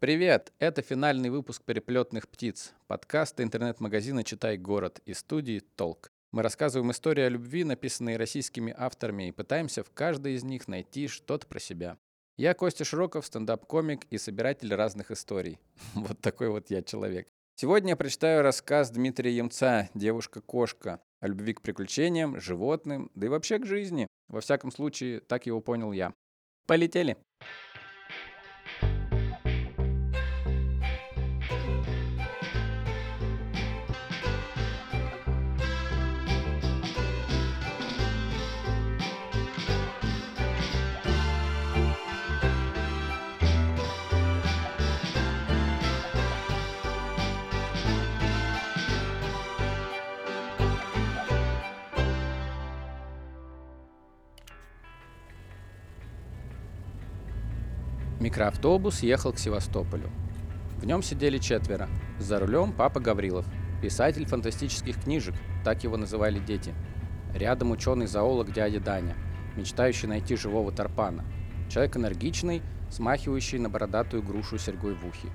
Привет! Это финальный выпуск «Переплетных птиц», подкаста интернет-магазина «Читай город» и студии «Толк». Мы рассказываем истории о любви, написанные российскими авторами, и пытаемся в каждой из них найти что-то про себя. Я Костя Широков, стендап-комик и собиратель разных историй. Вот такой вот я человек. Сегодня я прочитаю рассказ Дмитрия Емца «Девушка-кошка» о любви к приключениям, животным, да и вообще к жизни. Во всяком случае, так его понял я. Полетели! Микроавтобус ехал к Севастополю. В нем сидели четверо. За рулем папа Гаврилов, писатель фантастических книжек, так его называли дети. Рядом ученый-зоолог дядя Даня, мечтающий найти живого тарпана. Человек энергичный, смахивающий на бородатую грушу серьгой в ухе.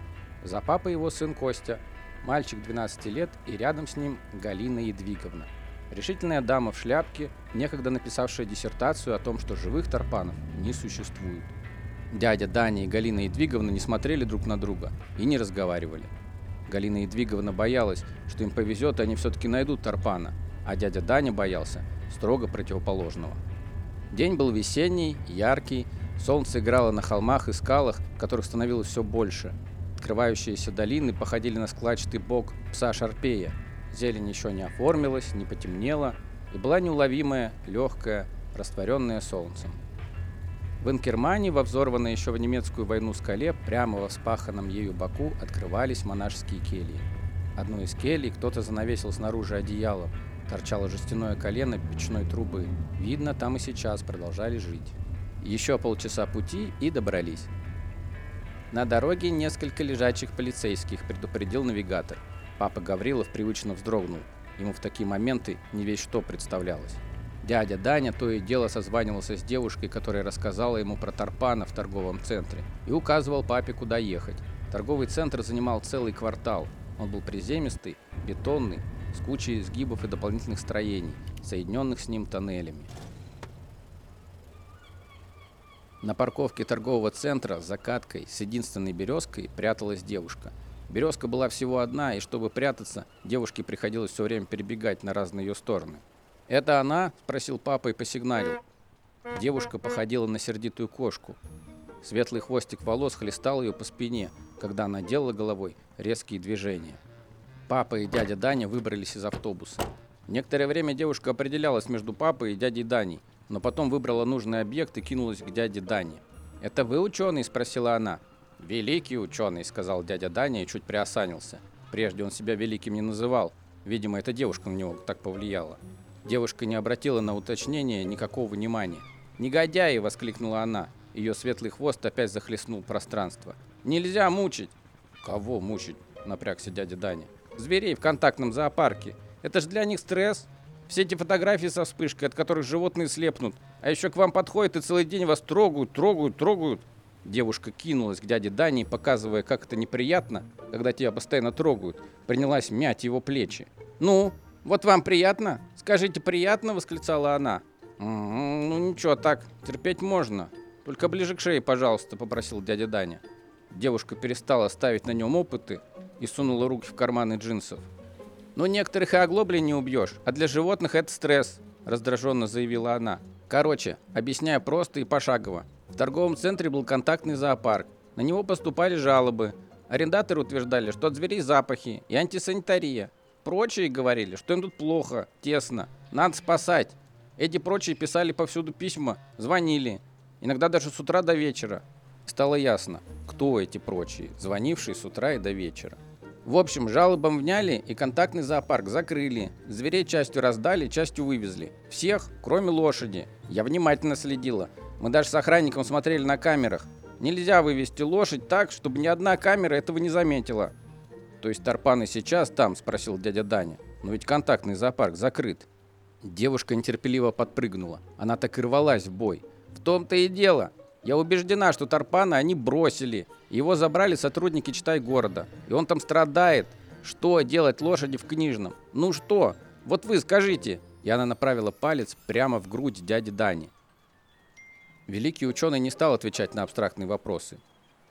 За папой его сын Костя, мальчик 12 лет, и рядом с ним Галина Едвиговна. Решительная дама в шляпке, некогда написавшая диссертацию о том, что живых тарпанов не существует. Дядя Даня и Галина Едвиговна не смотрели друг на друга и не разговаривали. Галина Едвиговна боялась, что им повезет, и они все-таки найдут Тарпана, а дядя Даня боялся строго противоположного. День был весенний, яркий, солнце играло на холмах и скалах, которых становилось все больше. Открывающиеся долины походили на складчатый бок пса Шарпея. Зелень еще не оформилась, не потемнела и была неуловимая, легкая, растворенная солнцем. В Инкермане, во взорванной еще в немецкую войну скале, прямо во вспаханном ею боку открывались монашеские кельи. Одну из келий кто-то занавесил снаружи одеялом, торчало жестяное колено печной трубы. Видно, там и сейчас продолжали жить. Еще полчаса пути и добрались. На дороге несколько лежачих полицейских, предупредил навигатор. Папа Гаврилов привычно вздрогнул. Ему в такие моменты не весь что представлялось. Дядя Даня то и дело созванивался с девушкой, которая рассказала ему про Тарпана в торговом центре, и указывал папе, куда ехать. Торговый центр занимал целый квартал. Он был приземистый, бетонный, с кучей сгибов и дополнительных строений, соединенных с ним тоннелями. На парковке торгового центра с закаткой с единственной березкой пряталась девушка. Березка была всего одна, и чтобы прятаться, девушке приходилось все время перебегать на разные ее стороны. «Это она?» – спросил папа и посигналил. Девушка походила на сердитую кошку. Светлый хвостик волос хлестал ее по спине, когда она делала головой резкие движения. Папа и дядя Даня выбрались из автобуса. Некоторое время девушка определялась между папой и дядей Даней, но потом выбрала нужный объект и кинулась к дяде Дане. «Это вы ученый?» – спросила она. «Великий ученый», – сказал дядя Даня и чуть приосанился. Прежде он себя великим не называл. Видимо, эта девушка на него так повлияла. Девушка не обратила на уточнение никакого внимания. «Негодяи!» – воскликнула она. Ее светлый хвост опять захлестнул пространство. «Нельзя мучить!» «Кого мучить?» – напрягся дядя Даня. «Зверей в контактном зоопарке. Это же для них стресс. Все эти фотографии со вспышкой, от которых животные слепнут. А еще к вам подходят и целый день вас трогают, трогают, трогают». Девушка кинулась к дяде Дане, показывая, как это неприятно, когда тебя постоянно трогают. Принялась мять его плечи. «Ну, вот вам приятно? Скажите, приятно?» – восклицала она. «Ну ничего, так, терпеть можно. Только ближе к шее, пожалуйста», – попросил дядя Даня. Девушка перестала ставить на нем опыты и сунула руки в карманы джинсов. «Ну, некоторых и оглобли не убьешь, а для животных это стресс», – раздраженно заявила она. Короче, объясняю просто и пошагово. В торговом центре был контактный зоопарк. На него поступали жалобы. Арендаторы утверждали, что от зверей запахи и антисанитария. Прочие говорили, что им тут плохо, тесно, надо спасать. Эти прочие писали повсюду письма, звонили, иногда даже с утра до вечера. Стало ясно, кто эти прочие, звонившие с утра и до вечера. В общем, жалобам вняли и контактный зоопарк закрыли. Зверей частью раздали, частью вывезли. Всех, кроме лошади. Я внимательно следила. Мы даже с охранником смотрели на камерах. Нельзя вывести лошадь так, чтобы ни одна камера этого не заметила. «То есть Тарпан сейчас там?» – спросил дядя Даня. «Но ведь контактный зоопарк закрыт». Девушка нетерпеливо подпрыгнула. Она так и рвалась в бой. «В том-то и дело. Я убеждена, что Тарпана они бросили. Его забрали сотрудники Читай города. И он там страдает. Что делать лошади в книжном? Ну что? Вот вы скажите. И она направила палец прямо в грудь дяди Дани. Великий ученый не стал отвечать на абстрактные вопросы.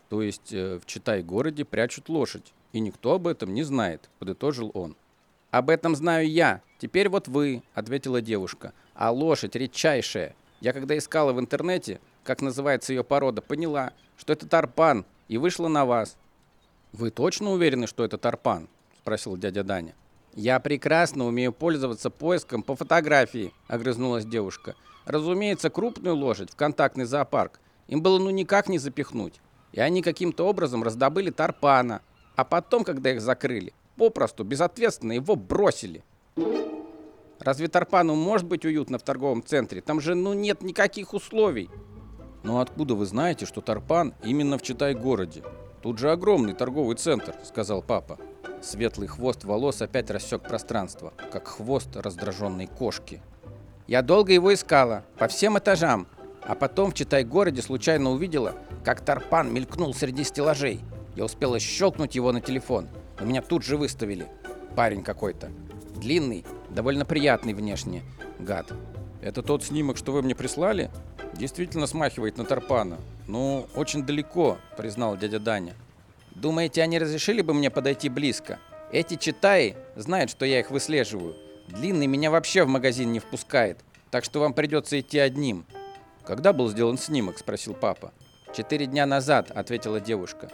То есть э, в Читай-городе прячут лошадь, и никто об этом не знает, подытожил он. Об этом знаю я. Теперь вот вы, ответила девушка. А лошадь редчайшая. Я когда искала в интернете, как называется ее порода, поняла, что это тарпан, и вышла на вас. Вы точно уверены, что это тарпан? спросил дядя Даня. Я прекрасно умею пользоваться поиском по фотографии, огрызнулась девушка. Разумеется, крупную лошадь в контактный зоопарк им было ну никак не запихнуть. И они каким-то образом раздобыли Тарпана. А потом, когда их закрыли, попросту безответственно его бросили. Разве Тарпану может быть уютно в торговом центре? Там же ну нет никаких условий. Но откуда вы знаете, что Тарпан именно в Читай-городе? Тут же огромный торговый центр, сказал папа. Светлый хвост волос опять рассек пространство, как хвост раздраженной кошки. Я долго его искала, по всем этажам, а потом в Читай-городе случайно увидела, как Тарпан мелькнул среди стеллажей. Я успела щелкнуть его на телефон, но меня тут же выставили. Парень какой-то. Длинный, довольно приятный внешне. Гад. Это тот снимок, что вы мне прислали? Действительно смахивает на Тарпана. Ну, очень далеко, признал дядя Даня. Думаете, они разрешили бы мне подойти близко? Эти читаи знают, что я их выслеживаю. Длинный меня вообще в магазин не впускает, так что вам придется идти одним. Когда был сделан снимок, спросил папа. Четыре дня назад, ответила девушка.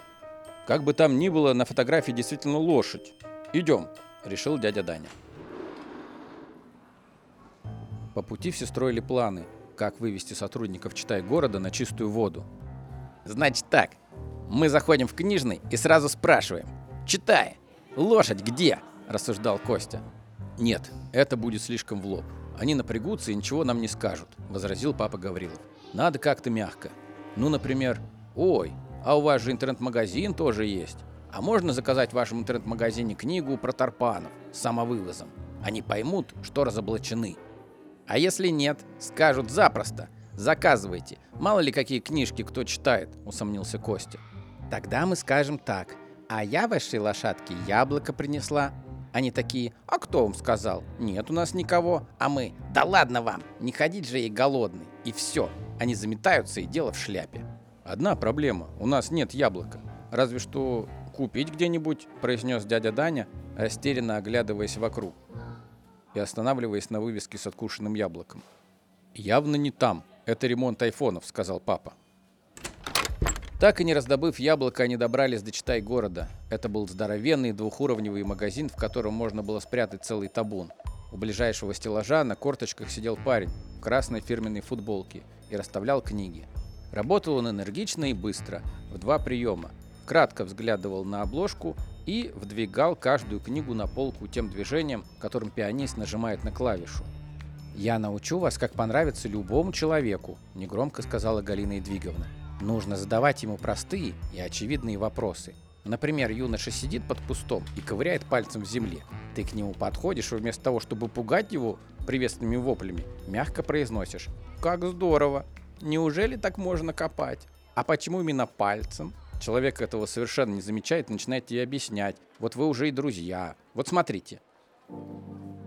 Как бы там ни было, на фотографии действительно лошадь. Идем, решил дядя Даня. По пути все строили планы, как вывести сотрудников читай города на чистую воду. Значит так, мы заходим в книжный и сразу спрашиваем. Читай, лошадь где? Рассуждал Костя. «Нет, это будет слишком в лоб. Они напрягутся и ничего нам не скажут», — возразил папа Гаврилов. «Надо как-то мягко. Ну, например, «Ой, а у вас же интернет-магазин тоже есть. А можно заказать в вашем интернет-магазине книгу про тарпанов с самовывозом? Они поймут, что разоблачены». «А если нет, скажут запросто. Заказывайте. Мало ли какие книжки кто читает», — усомнился Костя. «Тогда мы скажем так. А я вашей лошадке яблоко принесла, они такие, а кто вам сказал? Нет у нас никого. А мы, да ладно вам, не ходить же ей голодный. И все, они заметаются и дело в шляпе. Одна проблема, у нас нет яблока. Разве что купить где-нибудь, произнес дядя Даня, растерянно оглядываясь вокруг и останавливаясь на вывеске с откушенным яблоком. «Явно не там. Это ремонт айфонов», — сказал папа. Так и не раздобыв яблоко, они добрались до Читай города. Это был здоровенный двухуровневый магазин, в котором можно было спрятать целый табун. У ближайшего стеллажа на корточках сидел парень в красной фирменной футболке и расставлял книги. Работал он энергично и быстро, в два приема. Кратко взглядывал на обложку и вдвигал каждую книгу на полку тем движением, которым пианист нажимает на клавишу. «Я научу вас, как понравится любому человеку», – негромко сказала Галина Едвиговна. Нужно задавать ему простые и очевидные вопросы. Например, юноша сидит под кустом и ковыряет пальцем в земле. Ты к нему подходишь и вместо того, чтобы пугать его приветственными воплями, мягко произносишь «Как здорово! Неужели так можно копать? А почему именно пальцем?» Человек этого совершенно не замечает начинает тебе объяснять. Вот вы уже и друзья. Вот смотрите.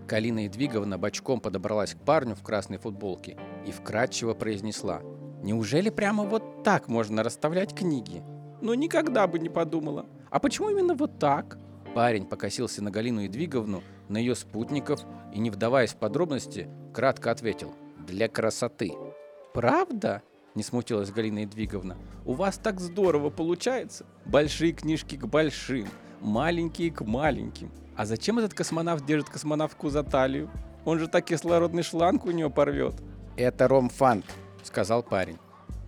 Калина Едвиговна бочком подобралась к парню в красной футболке и вкратчиво произнесла – Неужели прямо вот так можно расставлять книги? Ну, никогда бы не подумала. А почему именно вот так? Парень покосился на Галину Едвиговну, на ее спутников и, не вдаваясь в подробности, кратко ответил «Для красоты». «Правда?» – не смутилась Галина Едвиговна. «У вас так здорово получается. Большие книжки к большим, маленькие к маленьким. А зачем этот космонавт держит космонавтку за талию? Он же так кислородный шланг у нее порвет». «Это ромфант», — сказал парень.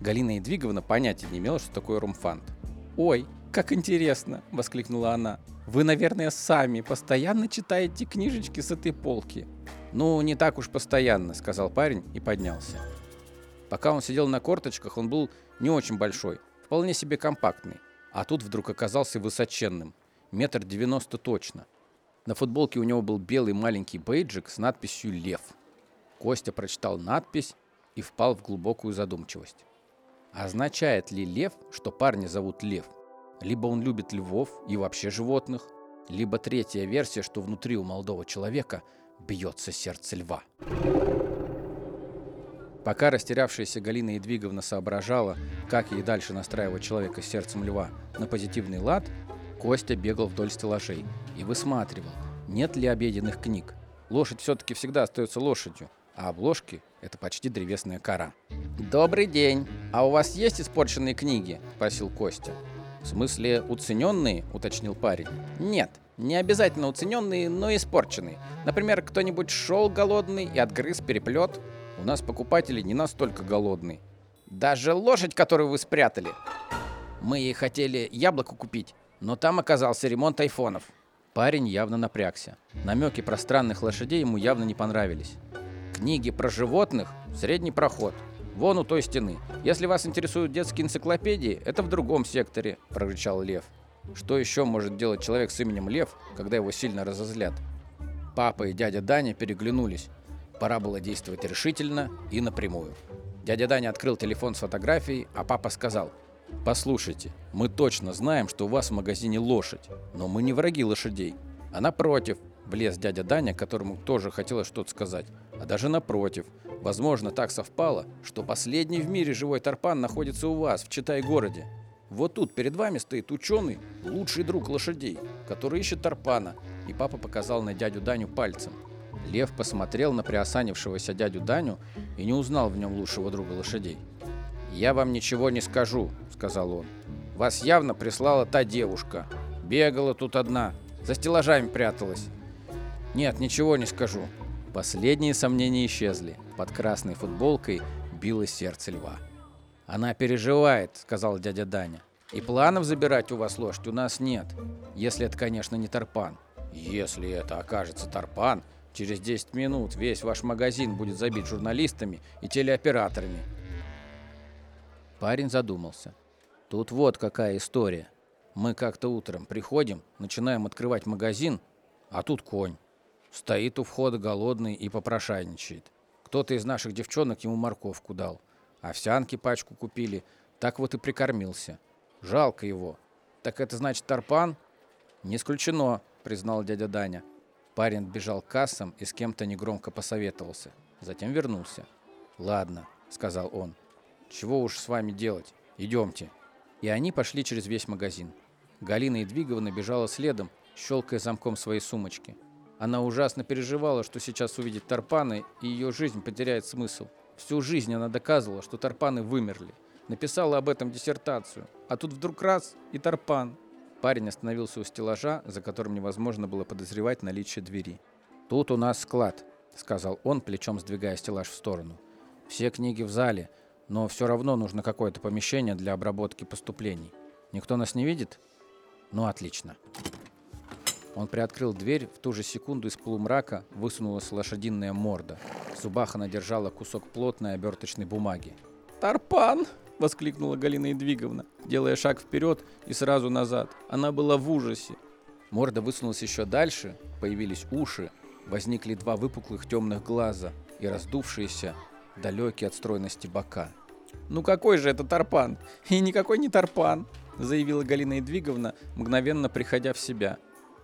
Галина Едвиговна понятия не имела, что такое румфант. «Ой, как интересно!» — воскликнула она. «Вы, наверное, сами постоянно читаете книжечки с этой полки». «Ну, не так уж постоянно», — сказал парень и поднялся. Пока он сидел на корточках, он был не очень большой, вполне себе компактный. А тут вдруг оказался высоченным. Метр девяносто точно. На футболке у него был белый маленький бейджик с надписью «Лев». Костя прочитал надпись и впал в глубокую задумчивость. Означает ли лев, что парня зовут Лев? Либо он любит львов и вообще животных, либо третья версия, что внутри у молодого человека бьется сердце льва. Пока растерявшаяся Галина Едвиговна соображала, как ей дальше настраивать человека с сердцем льва на позитивный лад, Костя бегал вдоль стеллажей и высматривал, нет ли обеденных книг. Лошадь все-таки всегда остается лошадью, а обложки – это почти древесная кора. «Добрый день! А у вас есть испорченные книги?» – спросил Костя. «В смысле, уцененные?» – уточнил парень. «Нет, не обязательно уцененные, но испорченные. Например, кто-нибудь шел голодный и отгрыз переплет. У нас покупатели не настолько голодные. Даже лошадь, которую вы спрятали. Мы ей хотели яблоко купить, но там оказался ремонт айфонов. Парень явно напрягся. Намеки про странных лошадей ему явно не понравились. Книги про животных – средний проход. Вон у той стены. Если вас интересуют детские энциклопедии, это в другом секторе, прорычал Лев. Что еще может делать человек с именем Лев, когда его сильно разозлят? Папа и дядя Даня переглянулись. Пора было действовать решительно и напрямую. Дядя Даня открыл телефон с фотографией, а папа сказал – Послушайте, мы точно знаем, что у вас в магазине лошадь, но мы не враги лошадей. А напротив, влез дядя Даня, которому тоже хотелось что-то сказать. А даже напротив, возможно, так совпало, что последний в мире живой тарпан находится у вас в Читай-городе. Вот тут перед вами стоит ученый, лучший друг лошадей, который ищет тарпана. И папа показал на дядю Даню пальцем. Лев посмотрел на приосанившегося дядю Даню и не узнал в нем лучшего друга лошадей. «Я вам ничего не скажу», — сказал он. «Вас явно прислала та девушка. Бегала тут одна, за стеллажами пряталась». «Нет, ничего не скажу». Последние сомнения исчезли. Под красной футболкой било сердце льва. «Она переживает», — сказал дядя Даня. «И планов забирать у вас лошадь у нас нет. Если это, конечно, не Тарпан. Если это окажется Тарпан, через 10 минут весь ваш магазин будет забит журналистами и телеоператорами. Парень задумался. Тут вот какая история. Мы как-то утром приходим, начинаем открывать магазин, а тут конь. Стоит у входа голодный и попрошайничает. Кто-то из наших девчонок ему морковку дал. Овсянки пачку купили. Так вот и прикормился. Жалко его. Так это значит Тарпан? Не исключено, признал дядя Даня. Парень бежал к кассам и с кем-то негромко посоветовался. Затем вернулся. «Ладно», — сказал он. Чего уж с вами делать? Идемте. И они пошли через весь магазин. Галина Едвиговна бежала следом, щелкая замком своей сумочки. Она ужасно переживала, что сейчас увидит Тарпаны, и ее жизнь потеряет смысл. Всю жизнь она доказывала, что Тарпаны вымерли. Написала об этом диссертацию. А тут вдруг раз – и Тарпан. Парень остановился у стеллажа, за которым невозможно было подозревать наличие двери. «Тут у нас склад», – сказал он, плечом сдвигая стеллаж в сторону. «Все книги в зале – но все равно нужно какое-то помещение для обработки поступлений. Никто нас не видит? Ну, отлично. Он приоткрыл дверь, в ту же секунду из полумрака высунулась лошадиная морда. В зубах она держала кусок плотной оберточной бумаги. «Тарпан!» — воскликнула Галина Едвиговна, делая шаг вперед и сразу назад. Она была в ужасе. Морда высунулась еще дальше, появились уши, возникли два выпуклых темных глаза и раздувшиеся, далекие от стройности бока. «Ну какой же это Тарпан? И никакой не Тарпан!» заявила Галина Едвиговна, мгновенно приходя в себя.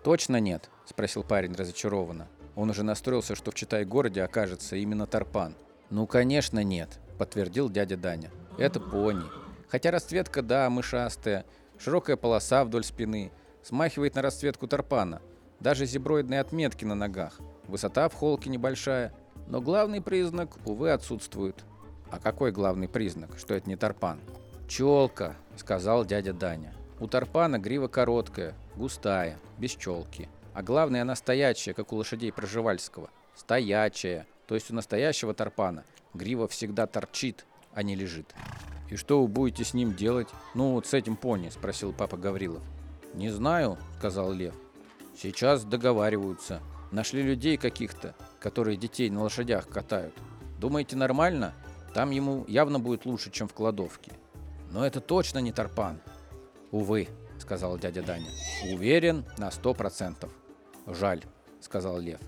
«Точно нет?» – спросил парень разочарованно. Он уже настроился, что в Читай-городе окажется именно Тарпан. «Ну, конечно, нет», – подтвердил дядя Даня. «Это пони. Хотя расцветка, да, мышастая, широкая полоса вдоль спины, смахивает на расцветку Тарпана. Даже зеброидные отметки на ногах. Высота в холке небольшая, но главный признак, увы, отсутствует. А какой главный признак, что это не тарпан? Челка, сказал дядя Даня. У тарпана грива короткая, густая, без челки. А главное, она стоячая, как у лошадей Проживальского. Стоячая. То есть у настоящего тарпана грива всегда торчит, а не лежит. «И что вы будете с ним делать? Ну, вот с этим пони?» – спросил папа Гаврилов. «Не знаю», – сказал Лев. «Сейчас договариваются. Нашли людей каких-то, которые детей на лошадях катают. Думаете, нормально? Там ему явно будет лучше, чем в кладовке. Но это точно не Тарпан. Увы, сказал дядя Даня. Уверен на сто процентов. Жаль, сказал Лев.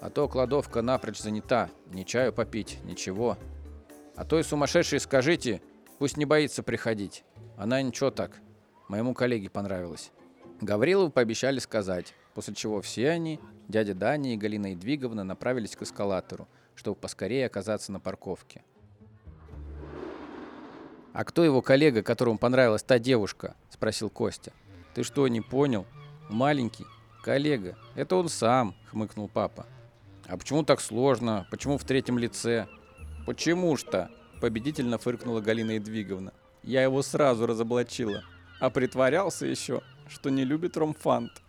А то кладовка напрочь занята, ни чаю попить, ничего. А то и сумасшедшие скажите, Пусть не боится приходить. Она ничего так. Моему коллеге понравилось. Гаврилову пообещали сказать, после чего все они, дядя Даня и Галина Едвиговна, направились к эскалатору, чтобы поскорее оказаться на парковке. «А кто его коллега, которому понравилась та девушка?» – спросил Костя. «Ты что, не понял? Маленький. Коллега. Это он сам», – хмыкнул папа. «А почему так сложно? Почему в третьем лице?» «Почему ж-то?» – победительно фыркнула Галина Едвиговна. «Я его сразу разоблачила. А притворялся еще, что не любит ромфант».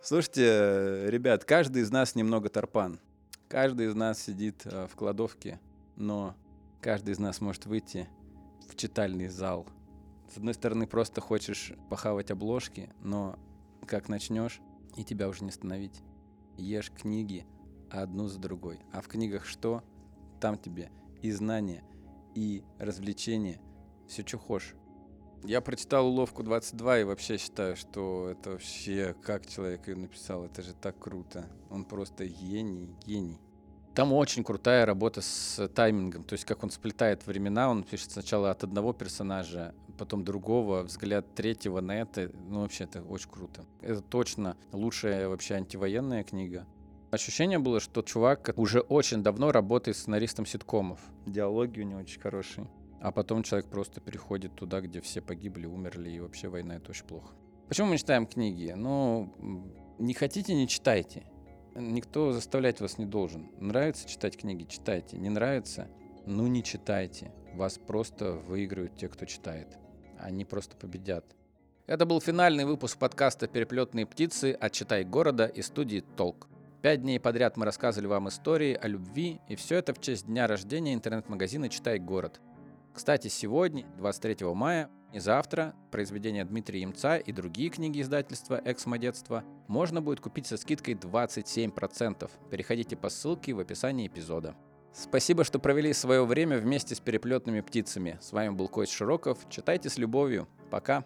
Слушайте, ребят, каждый из нас немного торпан. Каждый из нас сидит э, в кладовке, но каждый из нас может выйти в читальный зал. С одной стороны, просто хочешь похавать обложки, но как начнешь, и тебя уже не остановить. Ешь книги одну за другой. А в книгах что? Там тебе и знания, и развлечения, все, что хочешь. Я прочитал уловку 22 и вообще считаю, что это вообще, как человек ее написал, это же так круто. Он просто гений, гений. Там очень крутая работа с таймингом, то есть как он сплетает времена, он пишет сначала от одного персонажа, потом другого, взгляд третьего на это, ну вообще это очень круто. Это точно лучшая вообще антивоенная книга. Ощущение было, что чувак уже очень давно работает сценаристом ситкомов. Диалоги у него очень хорошие. А потом человек просто переходит туда, где все погибли, умерли, и вообще война — это очень плохо. Почему мы читаем книги? Ну, не хотите — не читайте. Никто заставлять вас не должен. Нравится читать книги — читайте. Не нравится — ну не читайте. Вас просто выиграют те, кто читает. Они просто победят. Это был финальный выпуск подкаста «Переплетные птицы» от «Читай города» и студии «Толк». Пять дней подряд мы рассказывали вам истории о любви, и все это в честь дня рождения интернет-магазина «Читай город». Кстати, сегодня, 23 мая, и завтра произведения Дмитрия Емца и другие книги издательства «Эксмо детства» можно будет купить со скидкой 27%. Переходите по ссылке в описании эпизода. Спасибо, что провели свое время вместе с переплетными птицами. С вами был Кость Широков. Читайте с любовью. Пока.